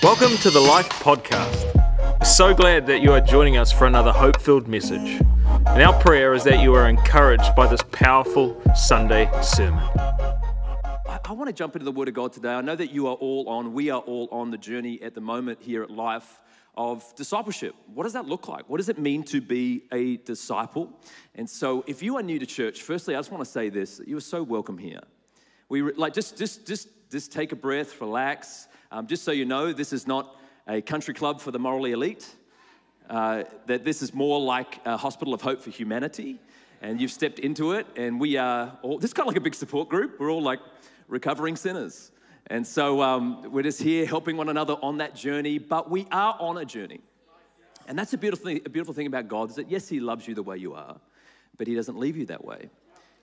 Welcome to the Life Podcast. We're so glad that you are joining us for another hope filled message. And our prayer is that you are encouraged by this powerful Sunday sermon. I, I want to jump into the Word of God today. I know that you are all on, we are all on the journey at the moment here at Life of discipleship. What does that look like? What does it mean to be a disciple? And so, if you are new to church, firstly, I just want to say this: you are so welcome here. We like just just just just take a breath, relax. Um, just so you know, this is not a country club for the morally elite. Uh, that this is more like a hospital of hope for humanity, and you've stepped into it. And we are all this is kind of like a big support group. We're all like recovering sinners, and so um, we're just here helping one another on that journey. But we are on a journey, and that's a beautiful thing, a beautiful thing about God is that yes, He loves you the way you are, but He doesn't leave you that way.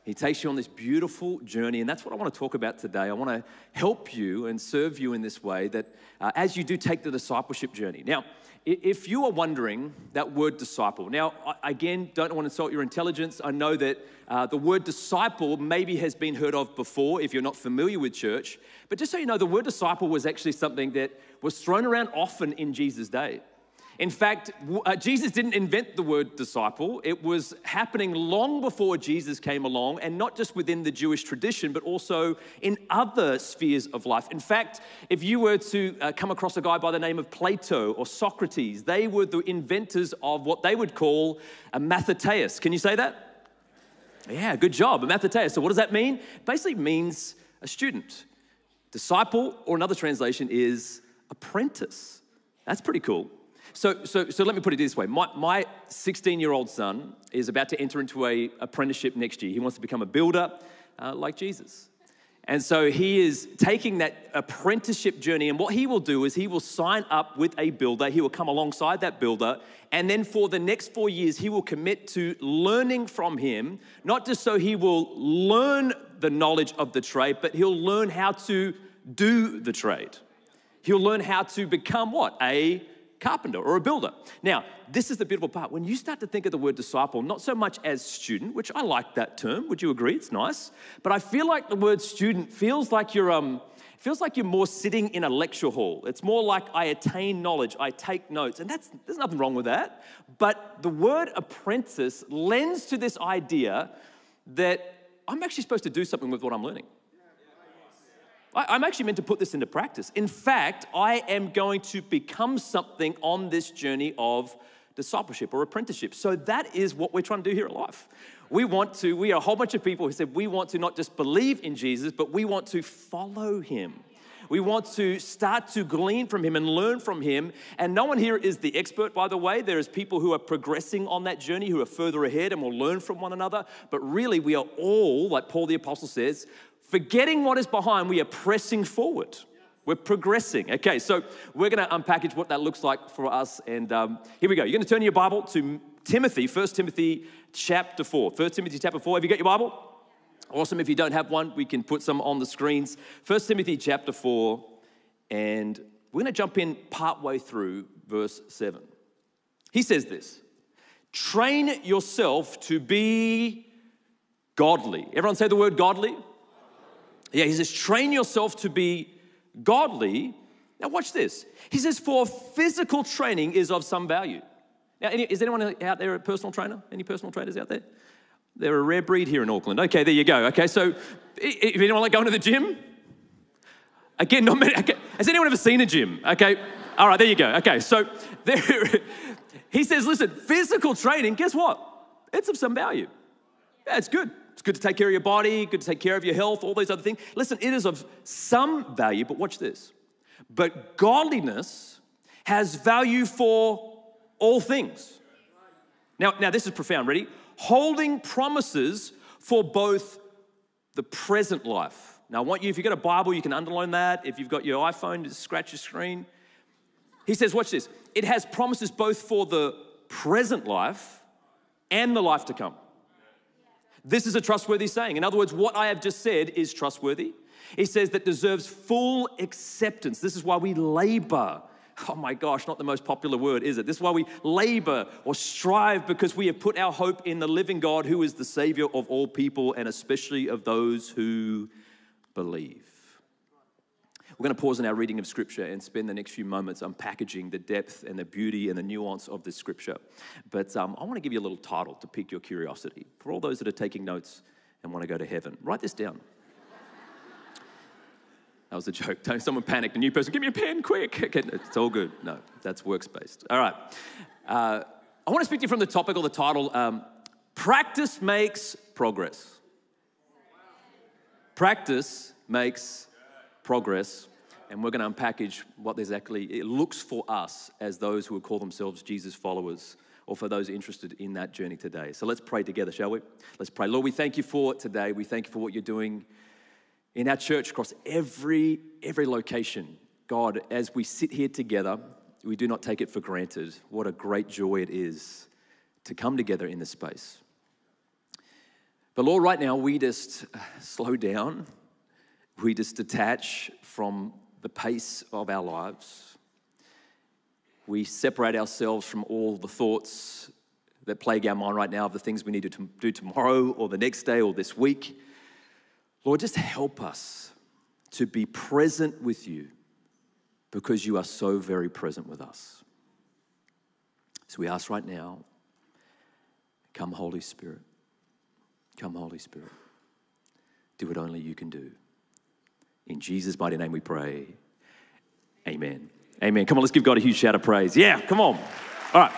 He takes you on this beautiful journey, and that's what I want to talk about today. I want to help you and serve you in this way that uh, as you do take the discipleship journey. Now, if you are wondering that word disciple, now, again, don't want to insult your intelligence. I know that uh, the word disciple maybe has been heard of before if you're not familiar with church, but just so you know, the word disciple was actually something that was thrown around often in Jesus' day. In fact, uh, Jesus didn't invent the word disciple. It was happening long before Jesus came along, and not just within the Jewish tradition, but also in other spheres of life. In fact, if you were to uh, come across a guy by the name of Plato or Socrates, they were the inventors of what they would call a mathetes. Can you say that? Yeah, good job, a mathetes. So, what does that mean? It basically means a student. Disciple, or another translation, is apprentice. That's pretty cool. So, so, so let me put it this way. My 16 year old son is about to enter into a apprenticeship next year. He wants to become a builder uh, like Jesus. And so he is taking that apprenticeship journey. And what he will do is he will sign up with a builder. He will come alongside that builder. And then for the next four years, he will commit to learning from him, not just so he will learn the knowledge of the trade, but he'll learn how to do the trade. He'll learn how to become what? A carpenter or a builder. Now, this is the beautiful part. When you start to think of the word disciple, not so much as student, which I like that term, would you agree? It's nice. But I feel like the word student feels like you're um feels like you're more sitting in a lecture hall. It's more like I attain knowledge, I take notes. And that's there's nothing wrong with that. But the word apprentice lends to this idea that I'm actually supposed to do something with what I'm learning. I'm actually meant to put this into practice. In fact, I am going to become something on this journey of discipleship or apprenticeship. So that is what we're trying to do here at Life. We want to, we are a whole bunch of people who said we want to not just believe in Jesus, but we want to follow him. We want to start to glean from him and learn from him. And no one here is the expert, by the way. There is people who are progressing on that journey, who are further ahead and will learn from one another. But really, we are all, like Paul the Apostle says, Forgetting what is behind, we are pressing forward. We're progressing. Okay, so we're going to unpackage what that looks like for us. And um, here we go. You're going to turn your Bible to Timothy, 1 Timothy chapter 4. 1 Timothy chapter 4. Have you got your Bible? Awesome. If you don't have one, we can put some on the screens. 1 Timothy chapter 4. And we're going to jump in partway through verse 7. He says this Train yourself to be godly. Everyone say the word godly. Yeah, he says, train yourself to be godly. Now, watch this. He says, for physical training is of some value. Now, is anyone out there a personal trainer? Any personal trainers out there? They're a rare breed here in Auckland. Okay, there you go. Okay, so if anyone like going to the gym? Again, not many. Okay. Has anyone ever seen a gym? Okay, all right, there you go. Okay, so there, he says, listen, physical training, guess what? It's of some value. Yeah, it's good. Good to take care of your body, good to take care of your health, all these other things. Listen, it is of some value, but watch this. But godliness has value for all things. Now, now this is profound. Ready? Holding promises for both the present life. Now, I want you, if you've got a Bible, you can underline that. If you've got your iPhone, just scratch your screen. He says, watch this. It has promises both for the present life and the life to come. This is a trustworthy saying. In other words, what I have just said is trustworthy. He says that deserves full acceptance. This is why we labor. Oh my gosh, not the most popular word, is it? This is why we labor or strive because we have put our hope in the living God who is the Savior of all people and especially of those who believe. We're going to pause in our reading of Scripture and spend the next few moments unpackaging the depth and the beauty and the nuance of this Scripture. But um, I want to give you a little title to pique your curiosity. For all those that are taking notes and want to go to heaven, write this down. That was a joke. Don't someone panic. A new person, give me a pen, quick. Okay, it's all good. No, that's works based. All right. Uh, I want to speak to you from the topic or the title um, Practice Makes Progress. Practice makes progress. And we're going to unpackage what exactly it looks for us as those who would call themselves Jesus followers or for those interested in that journey today. So let's pray together, shall we? Let's pray. Lord, we thank you for today. We thank you for what you're doing in our church across every every location. God, as we sit here together, we do not take it for granted. What a great joy it is to come together in this space. But Lord, right now we just uh, slow down. We just detach from the pace of our lives. We separate ourselves from all the thoughts that plague our mind right now of the things we need to do tomorrow or the next day or this week. Lord, just help us to be present with you because you are so very present with us. So we ask right now, come, Holy Spirit. Come, Holy Spirit. Do what only you can do. In Jesus' mighty name we pray. Amen. Amen. Come on, let's give God a huge shout of praise. Yeah, come on. All right.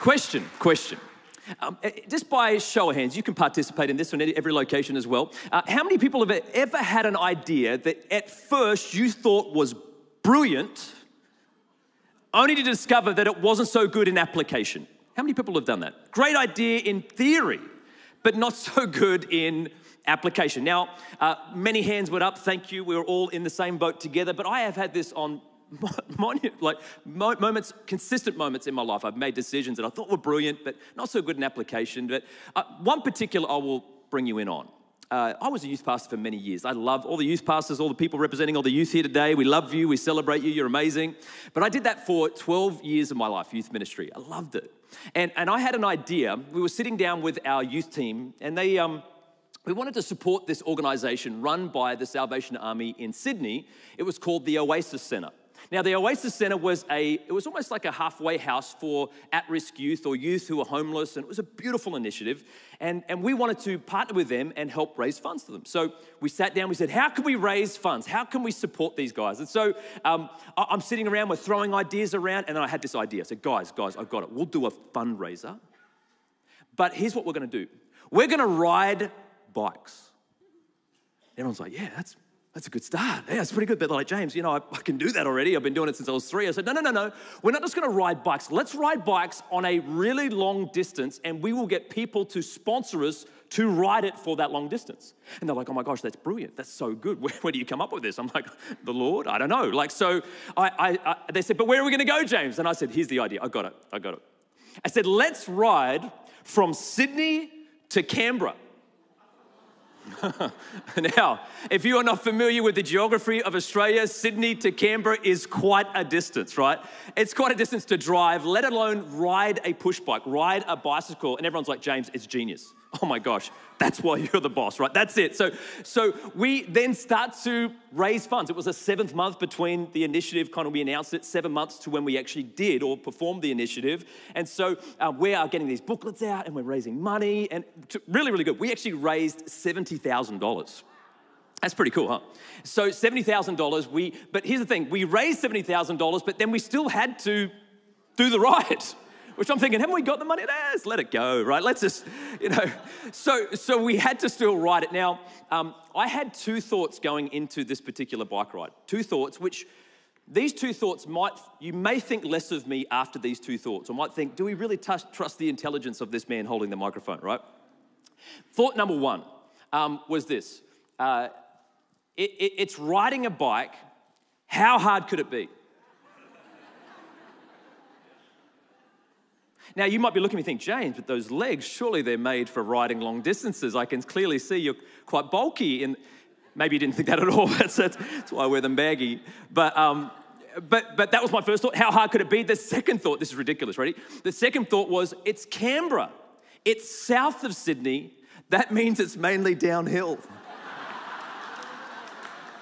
Question, question. Um, eh, just by show of hands, you can participate in this on every location as well. Uh, how many people have ever had an idea that at first you thought was brilliant, only to discover that it wasn't so good in application? How many people have done that? Great idea in theory, but not so good in application. Now, uh, many hands went up. Thank you. We were all in the same boat together. But I have had this on like moments, consistent moments in my life. I've made decisions that I thought were brilliant, but not so good in application. But uh, one particular I will bring you in on. Uh, I was a youth pastor for many years. I love all the youth pastors, all the people representing all the youth here today. We love you, we celebrate you, you're amazing. But I did that for 12 years of my life, youth ministry. I loved it. And, and I had an idea. We were sitting down with our youth team, and they, um, we wanted to support this organization run by the Salvation Army in Sydney. It was called the Oasis Center. Now, the Oasis Center was a, it was almost like a halfway house for at-risk youth or youth who were homeless, and it was a beautiful initiative. And, and we wanted to partner with them and help raise funds for them. So we sat down, we said, how can we raise funds? How can we support these guys? And so um, I'm sitting around, we're throwing ideas around, and I had this idea. I said, guys, guys, I've got it. We'll do a fundraiser. But here's what we're gonna do. We're gonna ride bikes. Everyone's like, yeah, that's that's a good start. Yeah, it's pretty good. But they're like, James, you know, I, I, can do that already. I've been doing it since I was three. I said, no, no, no, no. We're not just going to ride bikes. Let's ride bikes on a really long distance, and we will get people to sponsor us to ride it for that long distance. And they're like, oh my gosh, that's brilliant. That's so good. Where, where do you come up with this? I'm like, the Lord? I don't know. Like, so I, I, I they said, but where are we going to go, James? And I said, here's the idea. I got it. I got it. I said, let's ride from Sydney to Canberra. now, if you are not familiar with the geography of Australia, Sydney to Canberra is quite a distance, right? It's quite a distance to drive, let alone ride a push bike, ride a bicycle. And everyone's like, James, it's genius. Oh my gosh, that's why you're the boss, right? That's it. So, so we then start to raise funds. It was a seventh month between the initiative, kind of we announced it, seven months to when we actually did or performed the initiative. And so uh, we are getting these booklets out and we're raising money and really, really good. We actually raised $70,000. That's pretty cool, huh? So $70,000, we, but here's the thing, we raised $70,000, but then we still had to do the ride which I'm thinking, haven't we got the money? Let's let it go, right? Let's just, you know. So, so we had to still ride it. Now, um, I had two thoughts going into this particular bike ride. Two thoughts, which these two thoughts might, you may think less of me after these two thoughts, or might think, do we really t- trust the intelligence of this man holding the microphone, right? Thought number one um, was this uh, it, it, it's riding a bike. How hard could it be? Now, you might be looking at me think, James, but those legs, surely they're made for riding long distances. I can clearly see you're quite bulky. And maybe you didn't think that at all. that's, that's, that's why I wear them baggy. But, um, but, but that was my first thought. How hard could it be? The second thought, this is ridiculous, ready? The second thought was, it's Canberra. It's south of Sydney. That means it's mainly downhill.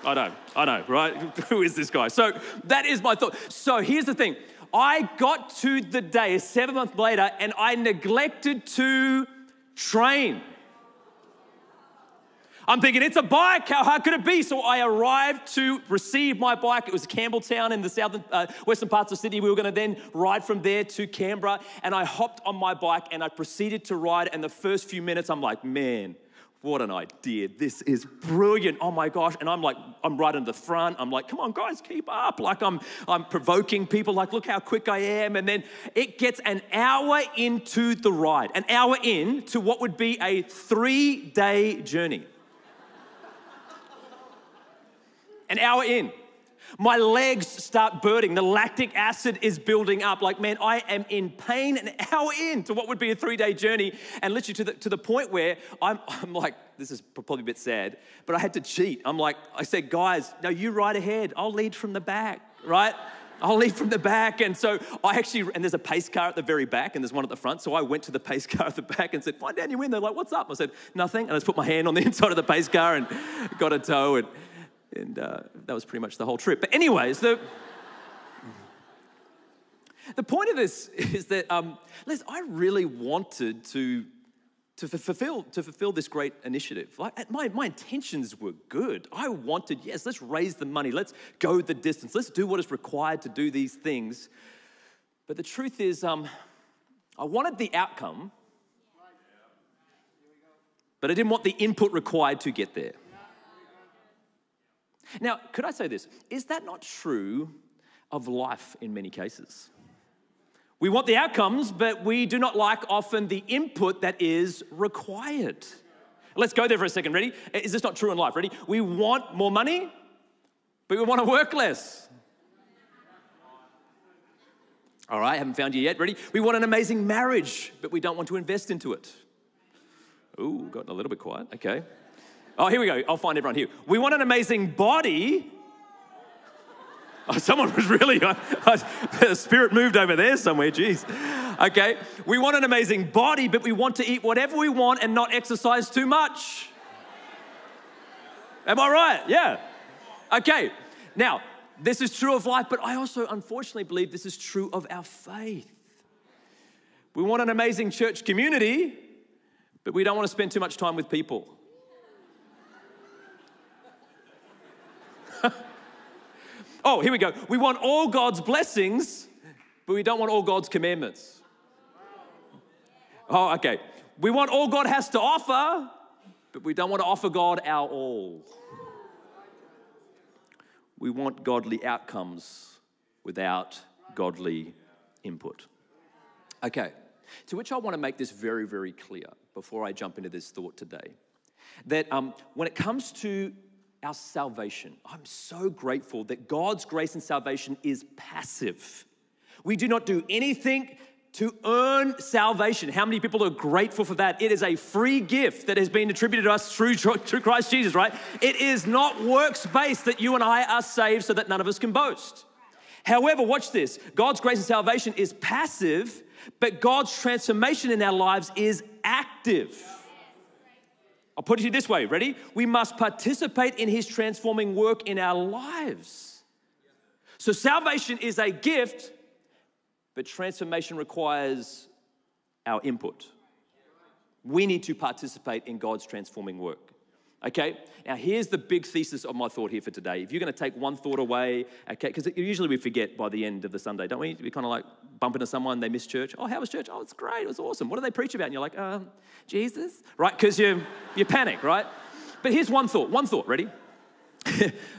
I know, I know, right? Who is this guy? So that is my thought. So here's the thing I got to the day, seven months later, and I neglected to train. I'm thinking, it's a bike. How hard could it be? So I arrived to receive my bike. It was Campbelltown in the southern, uh, western parts of Sydney. We were going to then ride from there to Canberra. And I hopped on my bike and I proceeded to ride. And the first few minutes, I'm like, man, what an idea. This is brilliant. Oh my gosh. And I'm like, I'm right in the front. I'm like, come on, guys, keep up. Like I'm I'm provoking people, like, look how quick I am. And then it gets an hour into the ride, an hour in to what would be a three-day journey. an hour in. My legs start burning. The lactic acid is building up. Like, man, I am in pain an hour in to what would be a three day journey. And literally to the, to the point where I'm, I'm like, this is probably a bit sad, but I had to cheat. I'm like, I said, guys, no, you ride ahead. I'll lead from the back, right? I'll lead from the back. And so I actually, and there's a pace car at the very back and there's one at the front. So I went to the pace car at the back and said, find down your win. They're like, what's up? I said, nothing. And I just put my hand on the inside of the pace car and got a tow. And, and uh, that was pretty much the whole trip. But, anyways, the, the point of this is that, um, Liz, I really wanted to, to, fulfill, to fulfill this great initiative. Like, my, my intentions were good. I wanted, yes, let's raise the money, let's go the distance, let's do what is required to do these things. But the truth is, um, I wanted the outcome, but I didn't want the input required to get there. Now, could I say this? Is that not true of life in many cases? We want the outcomes, but we do not like often the input that is required. Let's go there for a second. Ready? Is this not true in life? Ready? We want more money, but we want to work less. All right, haven't found you yet. Ready? We want an amazing marriage, but we don't want to invest into it. Ooh, gotten a little bit quiet. Okay. Oh, here we go. I'll find everyone here. We want an amazing body. Oh, someone was really, the spirit moved over there somewhere, jeez. Okay, we want an amazing body, but we want to eat whatever we want and not exercise too much. Am I right? Yeah. Okay, now, this is true of life, but I also unfortunately believe this is true of our faith. We want an amazing church community, but we don't want to spend too much time with people. Oh, here we go. We want all God's blessings, but we don't want all God's commandments. Oh, okay. We want all God has to offer, but we don't want to offer God our all. We want godly outcomes without godly input. Okay, to which I want to make this very, very clear before I jump into this thought today. That um, when it comes to our salvation. I'm so grateful that God's grace and salvation is passive. We do not do anything to earn salvation. How many people are grateful for that? It is a free gift that has been attributed to us through, through Christ Jesus, right? It is not works based that you and I are saved so that none of us can boast. However, watch this God's grace and salvation is passive, but God's transformation in our lives is active. I'll put it to you this way ready? We must participate in his transforming work in our lives. So, salvation is a gift, but transformation requires our input. We need to participate in God's transforming work. Okay, now here's the big thesis of my thought here for today. If you're going to take one thought away, okay, because usually we forget by the end of the Sunday, don't we? We kind of like bump into someone, they miss church. Oh, how was church? Oh, it's great, it was awesome. What do they preach about? And you're like, um, Jesus, right? Because you you panic, right? But here's one thought. One thought. Ready?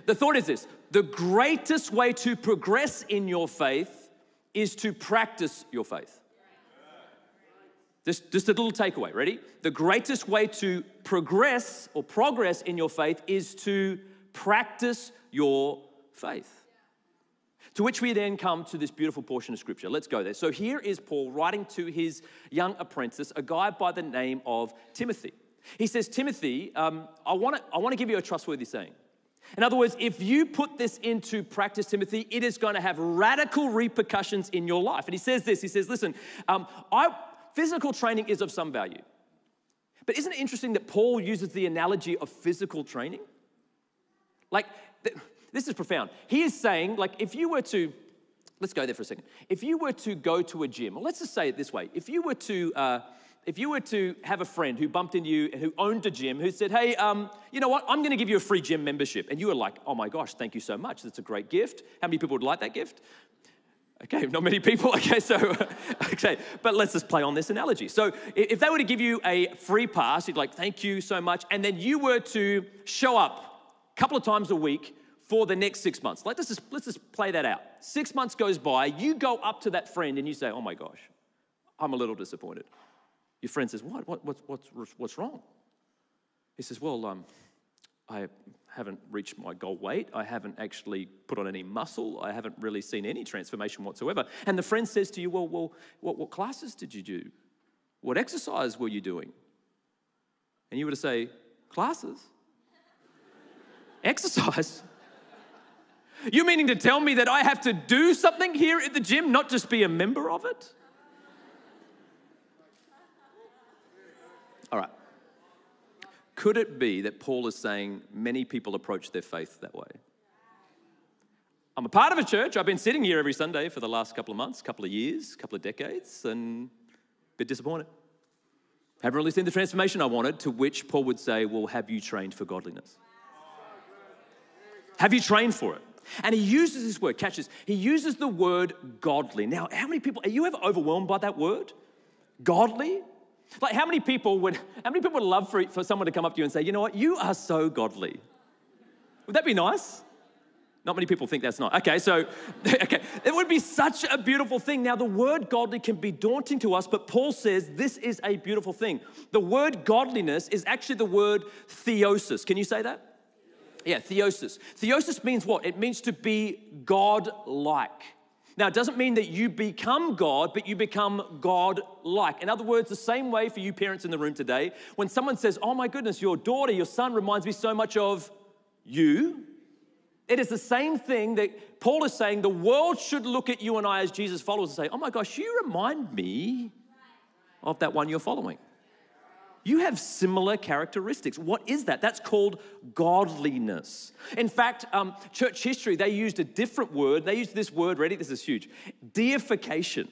the thought is this: the greatest way to progress in your faith is to practice your faith. Just, just a little takeaway, ready? The greatest way to progress or progress in your faith is to practice your faith. To which we then come to this beautiful portion of scripture. Let's go there. So here is Paul writing to his young apprentice, a guy by the name of Timothy. He says, Timothy, um, I want to I wanna give you a trustworthy saying. In other words, if you put this into practice, Timothy, it is going to have radical repercussions in your life. And he says this He says, Listen, um, I, Physical training is of some value. But isn't it interesting that Paul uses the analogy of physical training? Like, th- this is profound. He is saying, like, if you were to, let's go there for a second. If you were to go to a gym, or let's just say it this way if you were to, uh, if you were to have a friend who bumped into you, and who owned a gym, who said, Hey, um, you know what? I'm going to give you a free gym membership. And you were like, Oh my gosh, thank you so much. That's a great gift. How many people would like that gift? Okay, not many people. Okay, so, okay, but let's just play on this analogy. So, if they were to give you a free pass, you'd like, thank you so much, and then you were to show up a couple of times a week for the next six months. Let's just, let's just play that out. Six months goes by, you go up to that friend and you say, oh my gosh, I'm a little disappointed. Your friend says, what, what, what's, what's, what's wrong? He says, well, um, I haven't reached my goal weight. I haven't actually put on any muscle. I haven't really seen any transformation whatsoever. And the friend says to you, Well, well what, what classes did you do? What exercise were you doing? And you were to say, Classes? exercise? You meaning to tell me that I have to do something here at the gym, not just be a member of it? All right. Could it be that Paul is saying many people approach their faith that way? I'm a part of a church. I've been sitting here every Sunday for the last couple of months, couple of years, couple of decades, and a bit disappointed. Haven't really seen the transformation I wanted, to which Paul would say, Well, have you trained for godliness? Have you trained for it? And he uses this word, catch this, he uses the word godly. Now, how many people, are you ever overwhelmed by that word? Godly? Like, how many people would, how many people would love for, for someone to come up to you and say, you know what, you are so godly? Would that be nice? Not many people think that's not. Okay, so, okay, it would be such a beautiful thing. Now, the word godly can be daunting to us, but Paul says this is a beautiful thing. The word godliness is actually the word theosis. Can you say that? Yeah, theosis. Theosis means what? It means to be God like. Now, it doesn't mean that you become God, but you become God like. In other words, the same way for you parents in the room today, when someone says, Oh my goodness, your daughter, your son reminds me so much of you, it is the same thing that Paul is saying the world should look at you and I as Jesus followers and say, Oh my gosh, you remind me of that one you're following. You have similar characteristics. What is that? That's called godliness. In fact, um, church history, they used a different word. They used this word, ready? This is huge deification.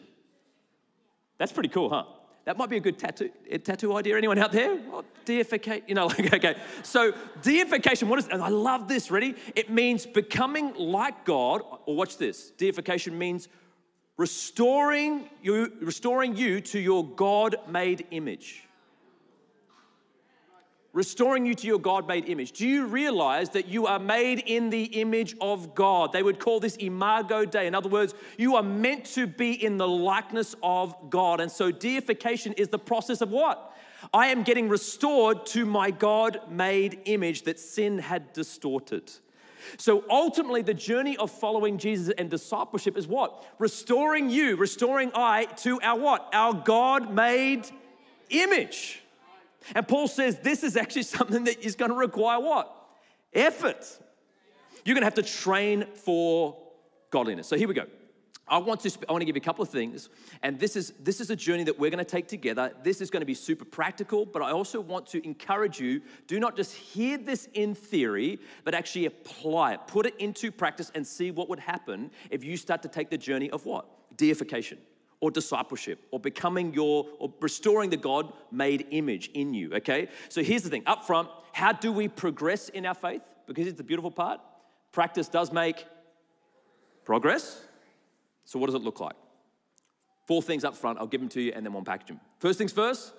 That's pretty cool, huh? That might be a good tattoo, a tattoo idea. Anyone out there? Oh, you know, like, okay. So, deification, what is, and I love this, ready? It means becoming like God, or watch this. Deification means restoring you, restoring you to your God made image restoring you to your God made image. Do you realize that you are made in the image of God? They would call this imago Dei. In other words, you are meant to be in the likeness of God. And so deification is the process of what? I am getting restored to my God made image that sin had distorted. So ultimately, the journey of following Jesus and discipleship is what? Restoring you, restoring I to our what? Our God made image. And Paul says this is actually something that is going to require what? Effort. You're going to have to train for godliness. So here we go. I want to I want to give you a couple of things, and this is this is a journey that we're going to take together. This is going to be super practical, but I also want to encourage you: do not just hear this in theory, but actually apply it, put it into practice, and see what would happen if you start to take the journey of what deification or discipleship or becoming your or restoring the God made image in you, okay? So here's the thing up front, how do we progress in our faith? Because it's the beautiful part. Practice does make progress. So, what does it look like? Four things up front, I'll give them to you and then we'll unpackage them. First things first,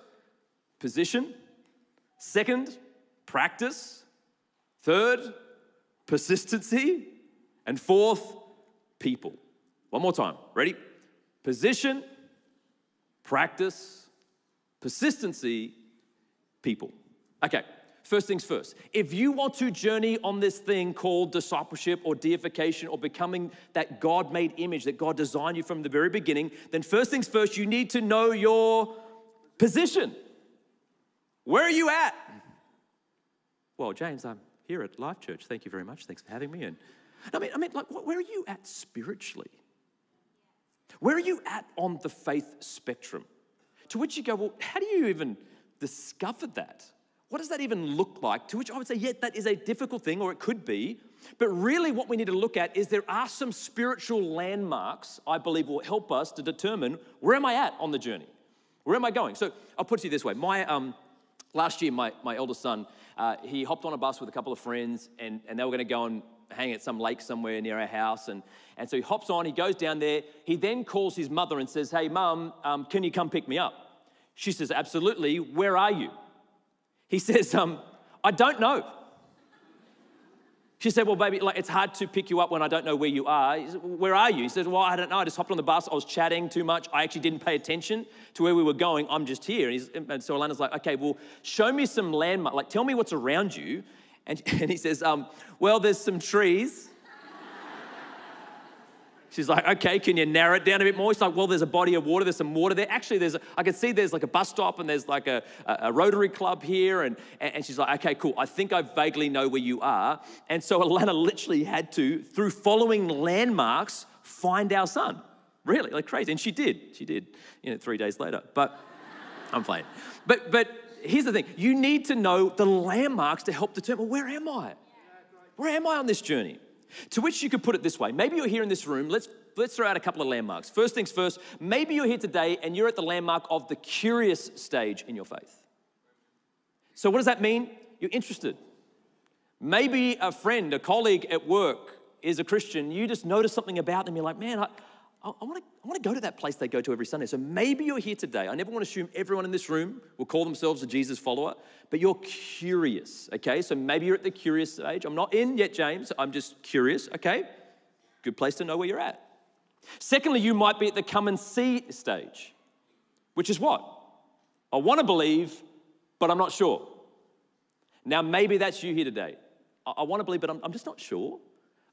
position. Second, practice. Third, persistency. And fourth, people. One more time. Ready? Position, practice, persistency, people. Okay, first things first. If you want to journey on this thing called discipleship or deification or becoming that God made image that God designed you from the very beginning, then first things first, you need to know your position. Where are you at? Well, James, I'm here at Life Church. Thank you very much. Thanks for having me. And I mean, I mean, like, where are you at spiritually? Where are you at on the faith spectrum? To which you go, well, how do you even discover that? What does that even look like? To which I would say, yeah, that is a difficult thing, or it could be. But really, what we need to look at is there are some spiritual landmarks I believe will help us to determine where am I at on the journey? Where am I going? So I'll put it to you this way. My, um, last year, my, my eldest son, uh, he hopped on a bus with a couple of friends, and, and they were going to go and hang at some lake somewhere near our house. And, and so he hops on, he goes down there. He then calls his mother and says, Hey, mum, um, can you come pick me up? She says, Absolutely. Where are you? He says, um, I don't know. She said, Well, baby, like it's hard to pick you up when I don't know where you are. Said, where are you? He said, Well, I don't know. I just hopped on the bus. I was chatting too much. I actually didn't pay attention to where we were going. I'm just here. And, and so Alana's like, Okay, well, show me some landmark. Like, tell me what's around you. And, and he says, um, Well, there's some trees. She's like, okay, can you narrow it down a bit more? He's like, well, there's a body of water, there's some water there. Actually, there's, a, I can see there's like a bus stop and there's like a, a, Rotary Club here. And, and she's like, okay, cool. I think I vaguely know where you are. And so Alana literally had to, through following landmarks, find our son. Really, like crazy. And she did. She did, you know, three days later. But I'm playing. But, but here's the thing you need to know the landmarks to help determine where am I? Where am I on this journey? To which you could put it this way maybe you're here in this room. Let's, let's throw out a couple of landmarks. First things first, maybe you're here today and you're at the landmark of the curious stage in your faith. So, what does that mean? You're interested. Maybe a friend, a colleague at work is a Christian. You just notice something about them. You're like, man, I, I, I want to go to that place they go to every Sunday. So maybe you're here today. I never want to assume everyone in this room will call themselves a Jesus follower, but you're curious, okay? So maybe you're at the curious stage. I'm not in yet, James. I'm just curious, okay? Good place to know where you're at. Secondly, you might be at the come and see stage, which is what? I want to believe, but I'm not sure. Now, maybe that's you here today. I, I want to believe, but I'm, I'm just not sure.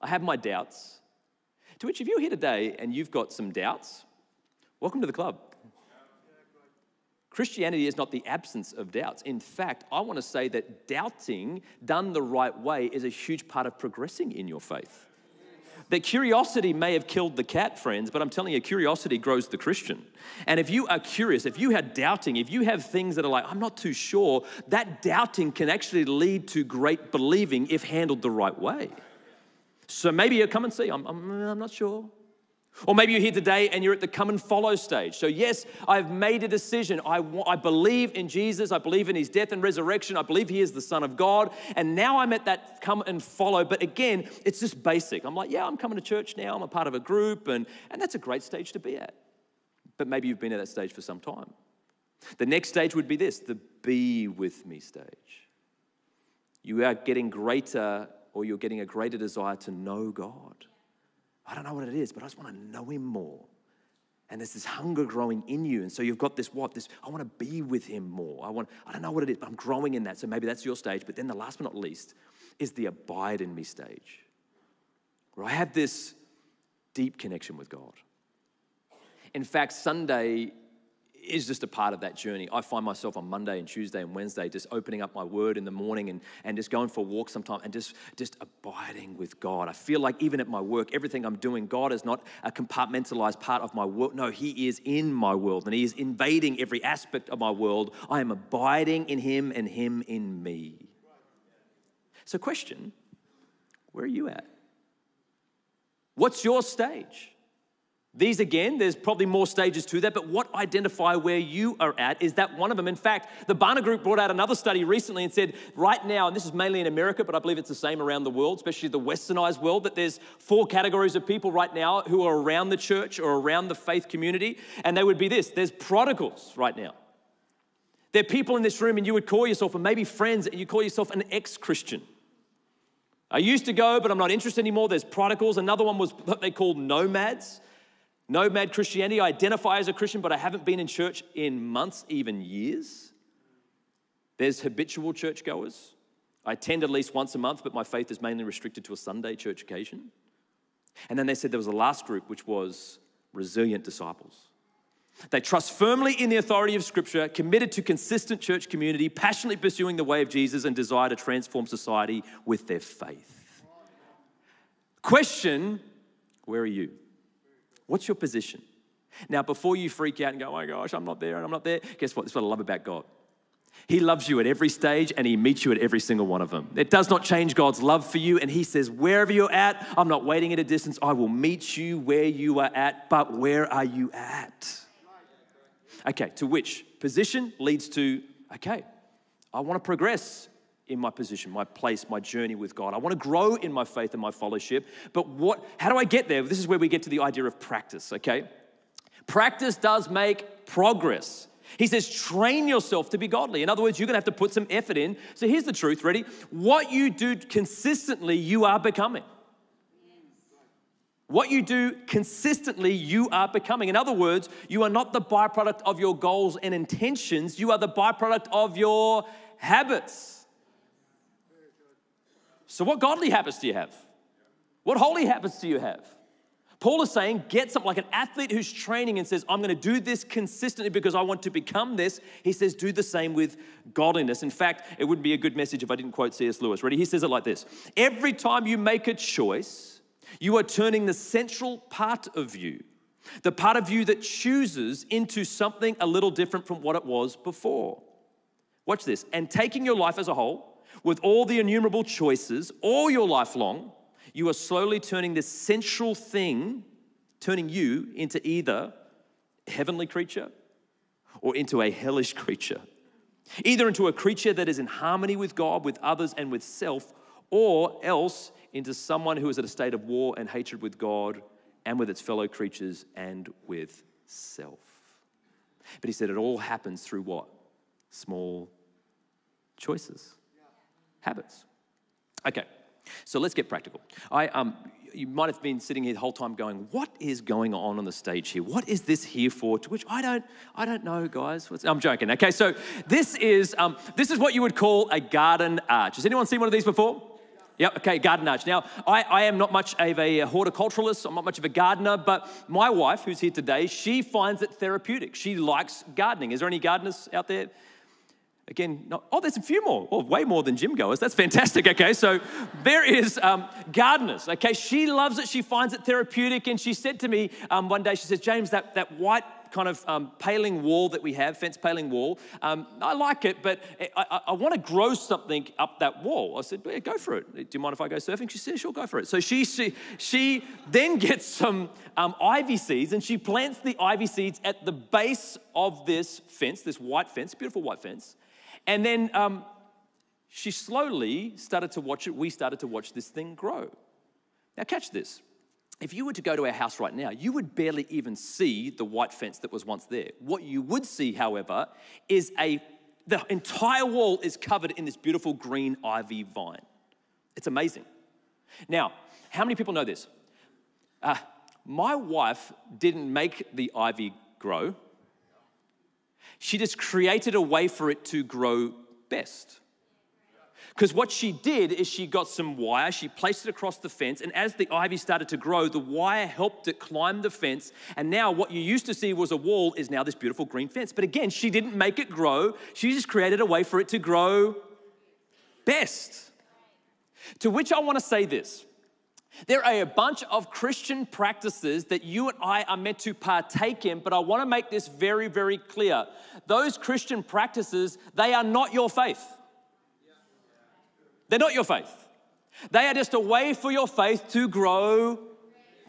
I have my doubts. To which, if you're here today and you've got some doubts, welcome to the club. Christianity is not the absence of doubts. In fact, I want to say that doubting done the right way is a huge part of progressing in your faith. That curiosity may have killed the cat, friends, but I'm telling you, curiosity grows the Christian. And if you are curious, if you have doubting, if you have things that are like, I'm not too sure, that doubting can actually lead to great believing if handled the right way. So maybe you come and see, I'm, I'm, I'm not sure. Or maybe you're here today and you're at the come and follow stage. So, yes, I've made a decision. I, I believe in Jesus. I believe in his death and resurrection. I believe he is the Son of God. And now I'm at that come and follow. But again, it's just basic. I'm like, yeah, I'm coming to church now. I'm a part of a group. And, and that's a great stage to be at. But maybe you've been at that stage for some time. The next stage would be this the be with me stage. You are getting greater or you're getting a greater desire to know God. I don't know what it is, but I just want to know Him more. And there's this hunger growing in you. And so you've got this what? This, I want to be with Him more. I want, I don't know what it is, but I'm growing in that. So maybe that's your stage. But then the last but not least is the abide in me stage, where I have this deep connection with God. In fact, Sunday is just a part of that journey. I find myself on Monday and Tuesday and Wednesday just opening up my word in the morning and, and just going for a walk sometime and just, just abiding with God. I feel like even at my work, everything I'm doing, God is not a compartmentalized part of my world. No, He is in my world and He is invading every aspect of my world. I am abiding in Him and Him in me. So, question where are you at? What's your stage? These again, there's probably more stages to that, but what identify where you are at is that one of them. In fact, the Barna Group brought out another study recently and said, right now, and this is mainly in America, but I believe it's the same around the world, especially the westernized world, that there's four categories of people right now who are around the church or around the faith community, and they would be this there's prodigals right now. There are people in this room, and you would call yourself, and maybe friends, and you call yourself an ex Christian. I used to go, but I'm not interested anymore. There's prodigals. Another one was what they called nomads. Nomad Christianity, I identify as a Christian, but I haven't been in church in months, even years. There's habitual churchgoers. I attend at least once a month, but my faith is mainly restricted to a Sunday church occasion. And then they said there was a last group, which was resilient disciples. They trust firmly in the authority of Scripture, committed to consistent church community, passionately pursuing the way of Jesus, and desire to transform society with their faith. Question Where are you? What's your position? Now, before you freak out and go, oh my gosh, I'm not there and I'm not there, guess what? That's what I love about God. He loves you at every stage and He meets you at every single one of them. It does not change God's love for you. And He says, wherever you're at, I'm not waiting at a distance. I will meet you where you are at. But where are you at? Okay, to which position leads to, okay, I want to progress in my position, my place, my journey with God. I want to grow in my faith and my fellowship. But what how do I get there? This is where we get to the idea of practice, okay? Practice does make progress. He says, train yourself to be godly. In other words, you're gonna have to put some effort in. So here's the truth ready? What you do consistently, you are becoming. What you do consistently, you are becoming. In other words, you are not the byproduct of your goals and intentions, you are the byproduct of your habits. So, what godly habits do you have? What holy habits do you have? Paul is saying, get something like an athlete who's training and says, I'm going to do this consistently because I want to become this. He says, do the same with godliness. In fact, it wouldn't be a good message if I didn't quote C.S. Lewis. Ready? He says it like this Every time you make a choice, you are turning the central part of you, the part of you that chooses, into something a little different from what it was before. Watch this. And taking your life as a whole, with all the innumerable choices, all your life long, you are slowly turning this central thing, turning you into either heavenly creature or into a hellish creature. Either into a creature that is in harmony with God, with others, and with self, or else into someone who is at a state of war and hatred with God and with its fellow creatures and with self. But he said it all happens through what? Small choices, habits. Okay, so let's get practical. I, um, you might have been sitting here the whole time going, "What is going on on the stage here? What is this here for?" To which I don't, I don't know, guys. What's, I'm joking. Okay, so this is um, this is what you would call a garden arch. Has anyone seen one of these before? Yep, okay, garden arch. Now, I, I am not much of a horticulturalist, I'm not much of a gardener, but my wife, who's here today, she finds it therapeutic. She likes gardening. Is there any gardeners out there? Again, no, oh, there's a few more, oh, way more than gym goers. That's fantastic. Okay, so there is um, gardeners. Okay, she loves it. She finds it therapeutic. And she said to me um, one day, she says, James, that, that white kind of um, paling wall that we have, fence paling wall, um, I like it, but I, I, I want to grow something up that wall. I said, yeah, go for it. Do you mind if I go surfing? She said, sure, go for it. So she, she, she then gets some um, ivy seeds and she plants the ivy seeds at the base of this fence, this white fence, beautiful white fence. And then um, she slowly started to watch it. We started to watch this thing grow. Now, catch this. If you were to go to our house right now, you would barely even see the white fence that was once there. What you would see, however, is a the entire wall is covered in this beautiful green ivy vine. It's amazing. Now, how many people know this? Uh, my wife didn't make the ivy grow. She just created a way for it to grow best. Because what she did is she got some wire, she placed it across the fence, and as the ivy started to grow, the wire helped it climb the fence. And now what you used to see was a wall is now this beautiful green fence. But again, she didn't make it grow, she just created a way for it to grow best. To which I want to say this there are a bunch of Christian practices that you and I are meant to partake in, but I want to make this very, very clear. Those Christian practices, they are not your faith. They're not your faith. They are just a way for your faith to grow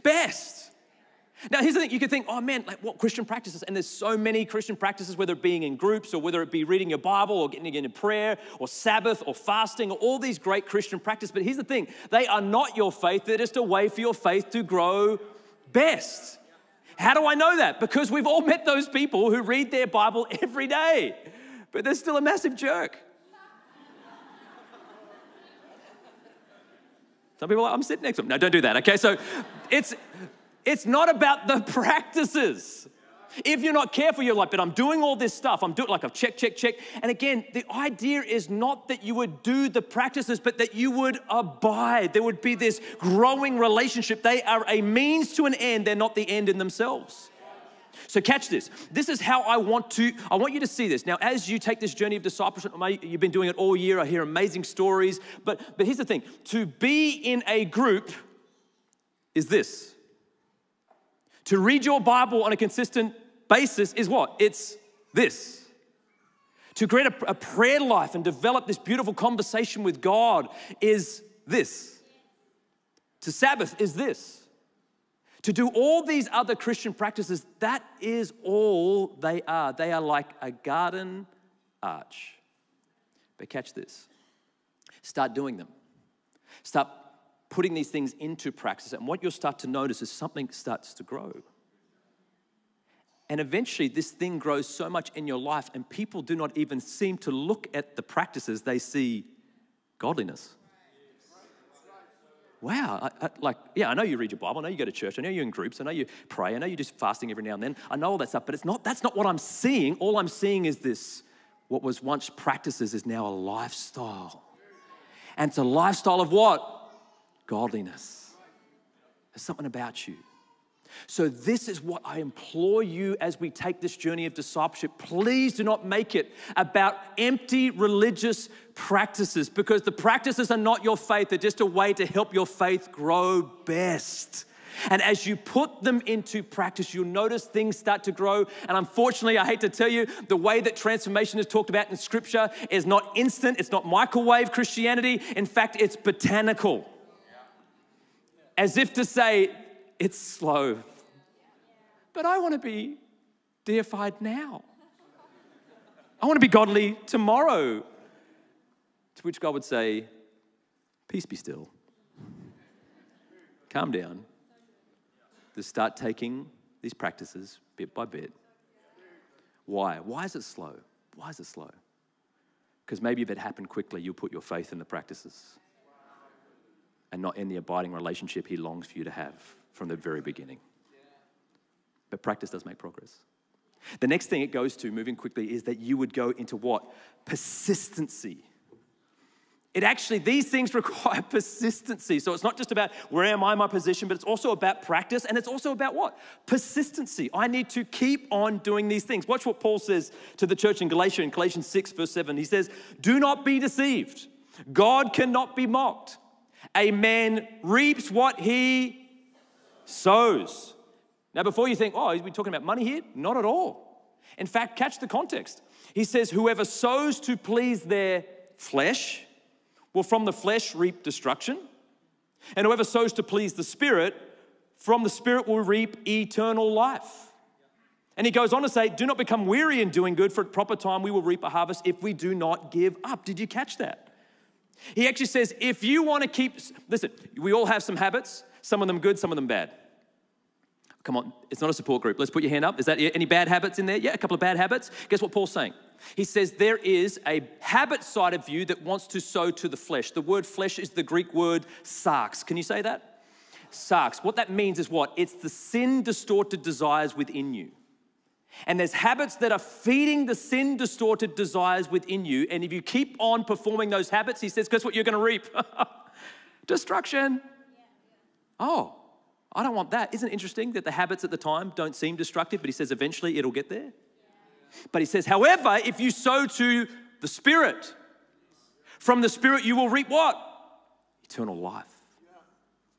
best. Now, here's the thing you could think, oh man, like what Christian practices? And there's so many Christian practices, whether it being in groups or whether it be reading your Bible or getting into prayer or Sabbath or fasting or all these great Christian practices. But here's the thing they are not your faith, they're just a way for your faith to grow best. How do I know that? Because we've all met those people who read their Bible every day, but they're still a massive jerk. Some people are like, I'm sitting next to them. No, don't do that, okay? So it's it's not about the practices. If you're not careful, you're like, but I'm doing all this stuff. I'm doing like I've check, check, check. And again, the idea is not that you would do the practices, but that you would abide. There would be this growing relationship. They are a means to an end, they're not the end in themselves. So catch this. This is how I want to I want you to see this. Now as you take this journey of discipleship, you've been doing it all year. I hear amazing stories, but but here's the thing. To be in a group is this. To read your Bible on a consistent basis is what? It's this. To create a, a prayer life and develop this beautiful conversation with God is this. To Sabbath is this. To do all these other Christian practices, that is all they are. They are like a garden arch. But catch this start doing them. Start putting these things into practice. And what you'll start to notice is something starts to grow. And eventually, this thing grows so much in your life, and people do not even seem to look at the practices, they see godliness. Wow, I, I, like, yeah, I know you read your Bible, I know you go to church, I know you're in groups, I know you pray, I know you're just fasting every now and then. I know all that stuff, but it's not, that's not what I'm seeing. All I'm seeing is this what was once practices is now a lifestyle. And it's a lifestyle of what? Godliness. There's something about you. So, this is what I implore you as we take this journey of discipleship. Please do not make it about empty religious practices because the practices are not your faith, they're just a way to help your faith grow best. And as you put them into practice, you'll notice things start to grow. And unfortunately, I hate to tell you, the way that transformation is talked about in Scripture is not instant, it's not microwave Christianity. In fact, it's botanical. As if to say, it's slow. But I want to be deified now. I want to be godly tomorrow. To which God would say, Peace be still. Calm down. Just start taking these practices bit by bit. Why? Why is it slow? Why is it slow? Because maybe if it happened quickly, you'll put your faith in the practices and not in the abiding relationship He longs for you to have from the very beginning. But practice does make progress. The next thing it goes to, moving quickly, is that you would go into what? Persistency. It actually, these things require persistency. So it's not just about where am I in my position, but it's also about practice and it's also about what? Persistency. I need to keep on doing these things. Watch what Paul says to the church in Galatia in Galatians 6, verse 7. He says, Do not be deceived. God cannot be mocked. A man reaps what he sows. Now, before you think, oh, is we talking about money here? Not at all. In fact, catch the context. He says, Whoever sows to please their flesh will from the flesh reap destruction. And whoever sows to please the Spirit, from the Spirit will reap eternal life. And he goes on to say, Do not become weary in doing good, for at proper time we will reap a harvest if we do not give up. Did you catch that? He actually says, If you want to keep, listen, we all have some habits, some of them good, some of them bad. Come on, it's not a support group. Let's put your hand up. Is that any bad habits in there? Yeah, a couple of bad habits. Guess what Paul's saying? He says there is a habit side of you that wants to sow to the flesh. The word flesh is the Greek word sarx. Can you say that? Sarx. What that means is what? It's the sin distorted desires within you. And there's habits that are feeding the sin distorted desires within you. And if you keep on performing those habits, he says, guess what you're going to reap? Destruction. Oh, I don't want that. Isn't it interesting that the habits at the time don't seem destructive, but he says eventually it'll get there? But he says, however, if you sow to the Spirit, from the Spirit you will reap what? Eternal life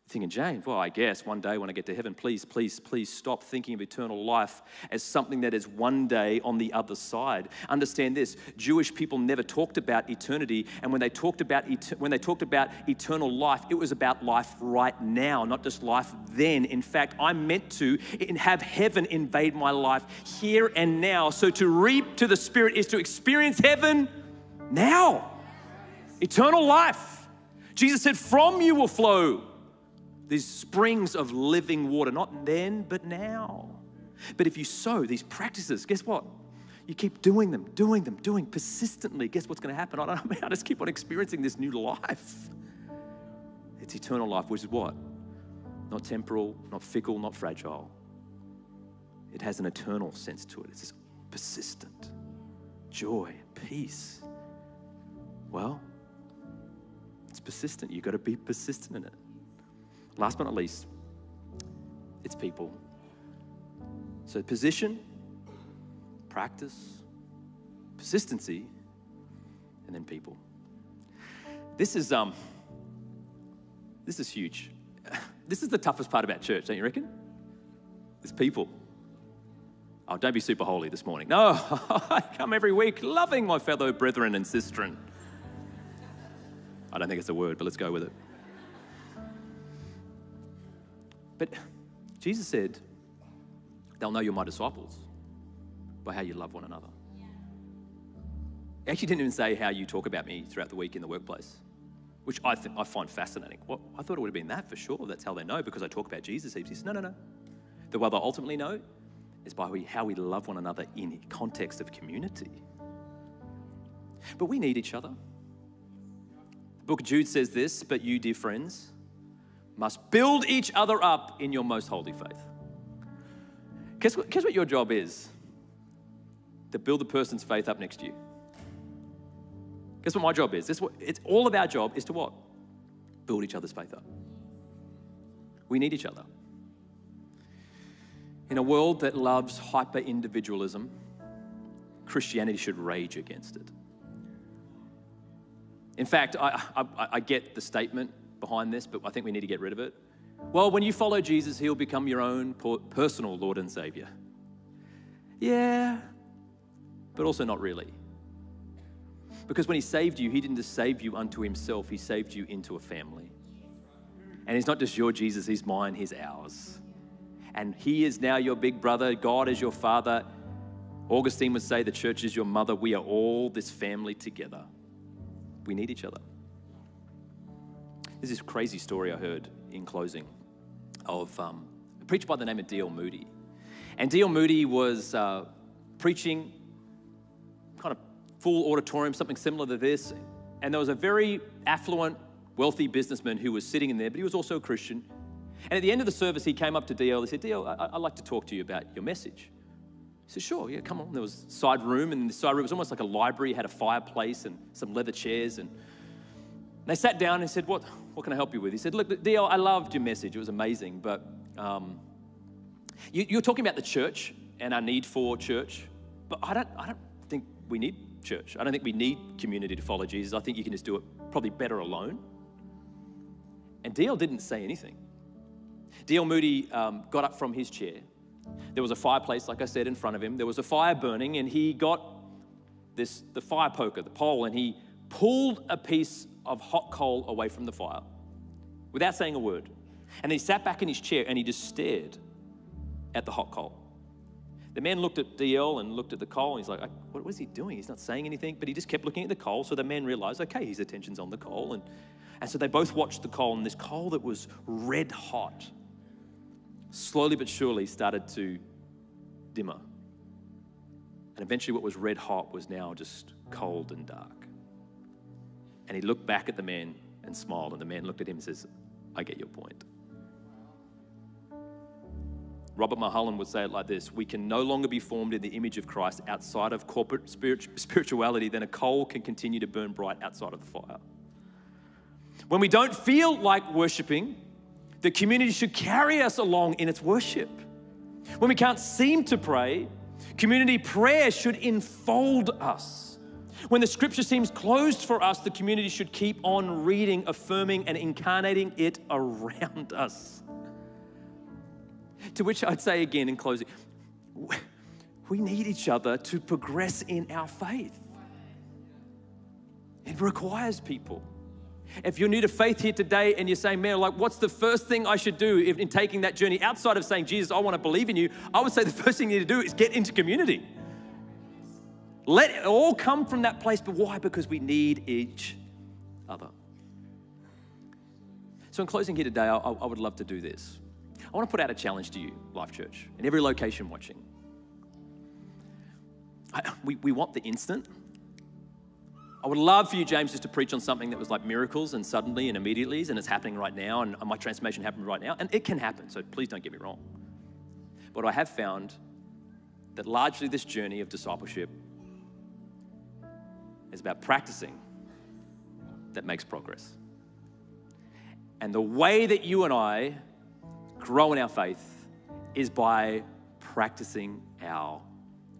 thinking, James, well, I guess one day when I get to heaven, please, please, please stop thinking of eternal life as something that is one day on the other side. Understand this: Jewish people never talked about eternity, and when they talked about when they talked about eternal life, it was about life right now, not just life then. In fact, I'm meant to have heaven invade my life here and now. So to reap to the Spirit is to experience heaven now, eternal life. Jesus said, "From you will flow." These springs of living water, not then, but now. But if you sow these practices, guess what? You keep doing them, doing them, doing persistently. Guess what's going to happen? I don't know. I just keep on experiencing this new life. It's eternal life, which is what? Not temporal, not fickle, not fragile. It has an eternal sense to it. It's this persistent joy, peace. Well, it's persistent. You've got to be persistent in it. Last but not least, it's people. So, position, practice, persistency, and then people. This is um, this is huge. This is the toughest part about church, don't you reckon? It's people. Oh, don't be super holy this morning. No, I come every week loving my fellow brethren and sistren. I don't think it's a word, but let's go with it. But Jesus said, They'll know you're my disciples by how you love one another. He actually didn't even say how you talk about me throughout the week in the workplace, which I, think, I find fascinating. Well, I thought it would have been that for sure. That's how they know because I talk about Jesus. He says, No, no, no. The way they'll ultimately know is by how we love one another in context of community. But we need each other. The book of Jude says this, but you, dear friends, must build each other up in your most holy faith. Guess what, guess what your job is? To build the person's faith up next to you. Guess what my job is? This it's all of our job is to what? Build each other's faith up. We need each other. In a world that loves hyper individualism, Christianity should rage against it. In fact, I, I, I, get the statement behind this, but I think we need to get rid of it. Well, when you follow Jesus, he'll become your own personal Lord and Savior. Yeah, but also not really. Because when he saved you, he didn't just save you unto himself, he saved you into a family. And he's not just your Jesus, he's mine, he's ours and He is now your big brother. God is your father. Augustine would say the church is your mother. We are all this family together. We need each other. There's this crazy story I heard in closing of um, a preacher by the name of D.L. Moody. And D.L. Moody was uh, preaching kind of full auditorium, something similar to this. And there was a very affluent, wealthy businessman who was sitting in there, but he was also a Christian. And at the end of the service, he came up to DL. He said, DL, I- would like to talk to you about your message. He said, sure, yeah, come on. There was a side room, and the side room was almost like a library, had a fireplace and some leather chairs. And they sat down and said, what, what can I help you with? He said, look, DL, I loved your message. It was amazing, but um, you, you're talking about the church and our need for church, but I don't, I don't think we need church. I don't think we need community to follow Jesus. I think you can just do it probably better alone. And DL didn't say anything. D.L. Moody um, got up from his chair. There was a fireplace, like I said, in front of him. There was a fire burning, and he got this the fire poker, the pole, and he pulled a piece of hot coal away from the fire without saying a word. And he sat back in his chair and he just stared at the hot coal. The man looked at DL and looked at the coal, and he's like, what was he doing? He's not saying anything, but he just kept looking at the coal. So the man realized, okay, his attention's on the coal. And, and so they both watched the coal, and this coal that was red hot slowly but surely started to dimmer. And eventually, what was red hot was now just cold and dark. And he looked back at the man and smiled, and the man looked at him and says, I get your point. Robert Mulholland would say it like this We can no longer be formed in the image of Christ outside of corporate spirituality than a coal can continue to burn bright outside of the fire. When we don't feel like worshiping, the community should carry us along in its worship. When we can't seem to pray, community prayer should enfold us. When the scripture seems closed for us, the community should keep on reading, affirming, and incarnating it around us. To which I'd say again in closing, we need each other to progress in our faith. It requires people. If you're new to faith here today and you're saying, man, like, what's the first thing I should do in taking that journey outside of saying, Jesus, I want to believe in you? I would say the first thing you need to do is get into community. Let it all come from that place. But why? Because we need each other. So, in closing here today, I, I would love to do this. I want to put out a challenge to you, Life Church, in every location watching. I, we, we want the instant. I would love for you, James, just to preach on something that was like miracles and suddenly and immediately, and it's happening right now, and my transformation happened right now. And it can happen, so please don't get me wrong. But I have found that largely this journey of discipleship is about practicing that makes progress. And the way that you and I grow in our faith is by practicing our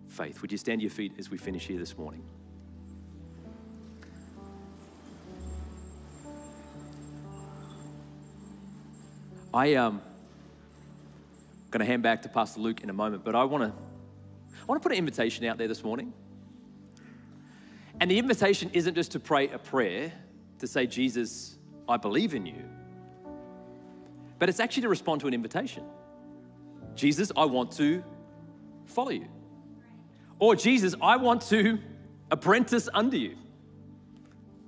faith. Would you stand to your feet as we finish here this morning? I am um, going to hand back to Pastor Luke in a moment, but I want to I want to put an invitation out there this morning. And the invitation isn't just to pray a prayer to say, Jesus, I believe in you, but it's actually to respond to an invitation. Jesus, I want to follow you. Or, Jesus, I want to apprentice under you.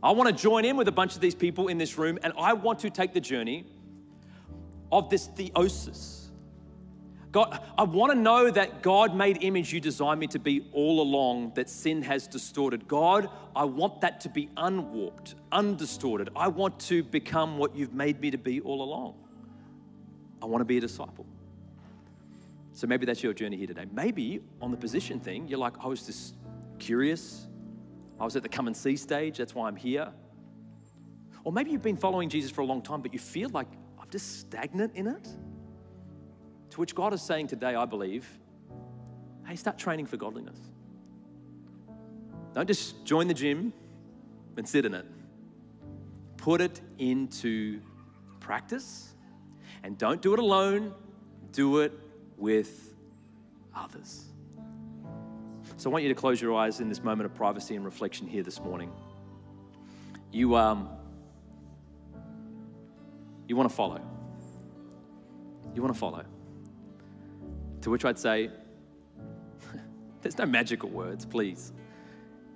I want to join in with a bunch of these people in this room and I want to take the journey of this theosis God, I want to know that God made image you designed me to be all along, that sin has distorted. God, I want that to be unwarped, undistorted. I want to become what you've made me to be all along. I want to be a disciple. So maybe that's your journey here today. Maybe on the position thing, you're like, I was just curious. I was at the come and see stage. That's why I'm here. Or maybe you've been following Jesus for a long time, but you feel like I'm just stagnant in it. Which God is saying today, I believe, hey, start training for godliness. Don't just join the gym and sit in it. Put it into practice and don't do it alone, do it with others. So I want you to close your eyes in this moment of privacy and reflection here this morning. You, um, you want to follow. You want to follow. To which I'd say, there's no magical words, please.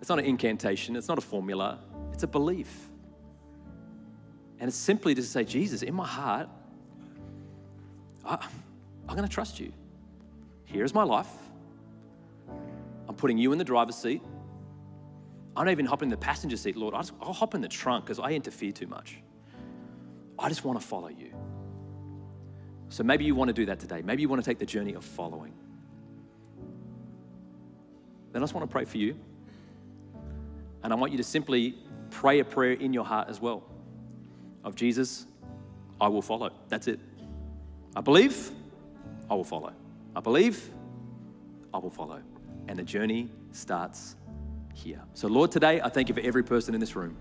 It's not an incantation, it's not a formula, it's a belief. And it's simply to say, Jesus, in my heart, I, I'm going to trust you. Here's my life. I'm putting you in the driver's seat. I don't even hop in the passenger seat, Lord. I will hop in the trunk because I interfere too much. I just want to follow you. So maybe you want to do that today. Maybe you want to take the journey of following. Then I just want to pray for you. And I want you to simply pray a prayer in your heart as well of Jesus, I will follow. That's it. I believe, I will follow. I believe, I will follow. And the journey starts here. So, Lord, today I thank you for every person in this room.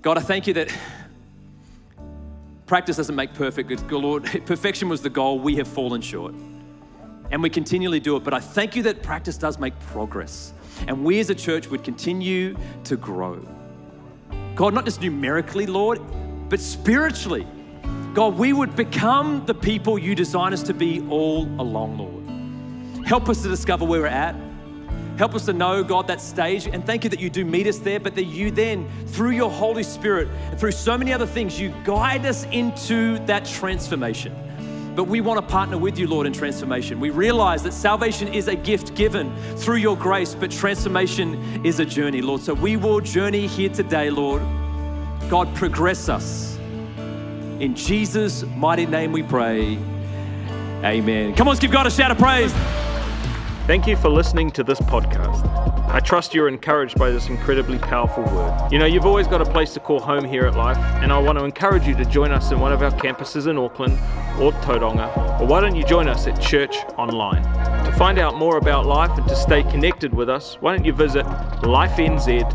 God, I thank you that Practice doesn't make perfect. Lord, perfection was the goal. We have fallen short. And we continually do it. But I thank you that practice does make progress. And we as a church would continue to grow. God, not just numerically, Lord, but spiritually. God, we would become the people you design us to be all along, Lord. Help us to discover where we're at Help us to know, God, that stage. And thank you that you do meet us there, but that you then, through your Holy Spirit and through so many other things, you guide us into that transformation. But we want to partner with you, Lord, in transformation. We realize that salvation is a gift given through your grace, but transformation is a journey, Lord. So we will journey here today, Lord. God, progress us. In Jesus' mighty name we pray. Amen. Come on, let's give God a shout of praise. Thank you for listening to this podcast. I trust you're encouraged by this incredibly powerful word. You know, you've always got a place to call home here at Life, and I want to encourage you to join us in one of our campuses in Auckland or Tauranga, or why don't you join us at Church Online? To find out more about Life and to stay connected with us, why don't you visit lifenz.org.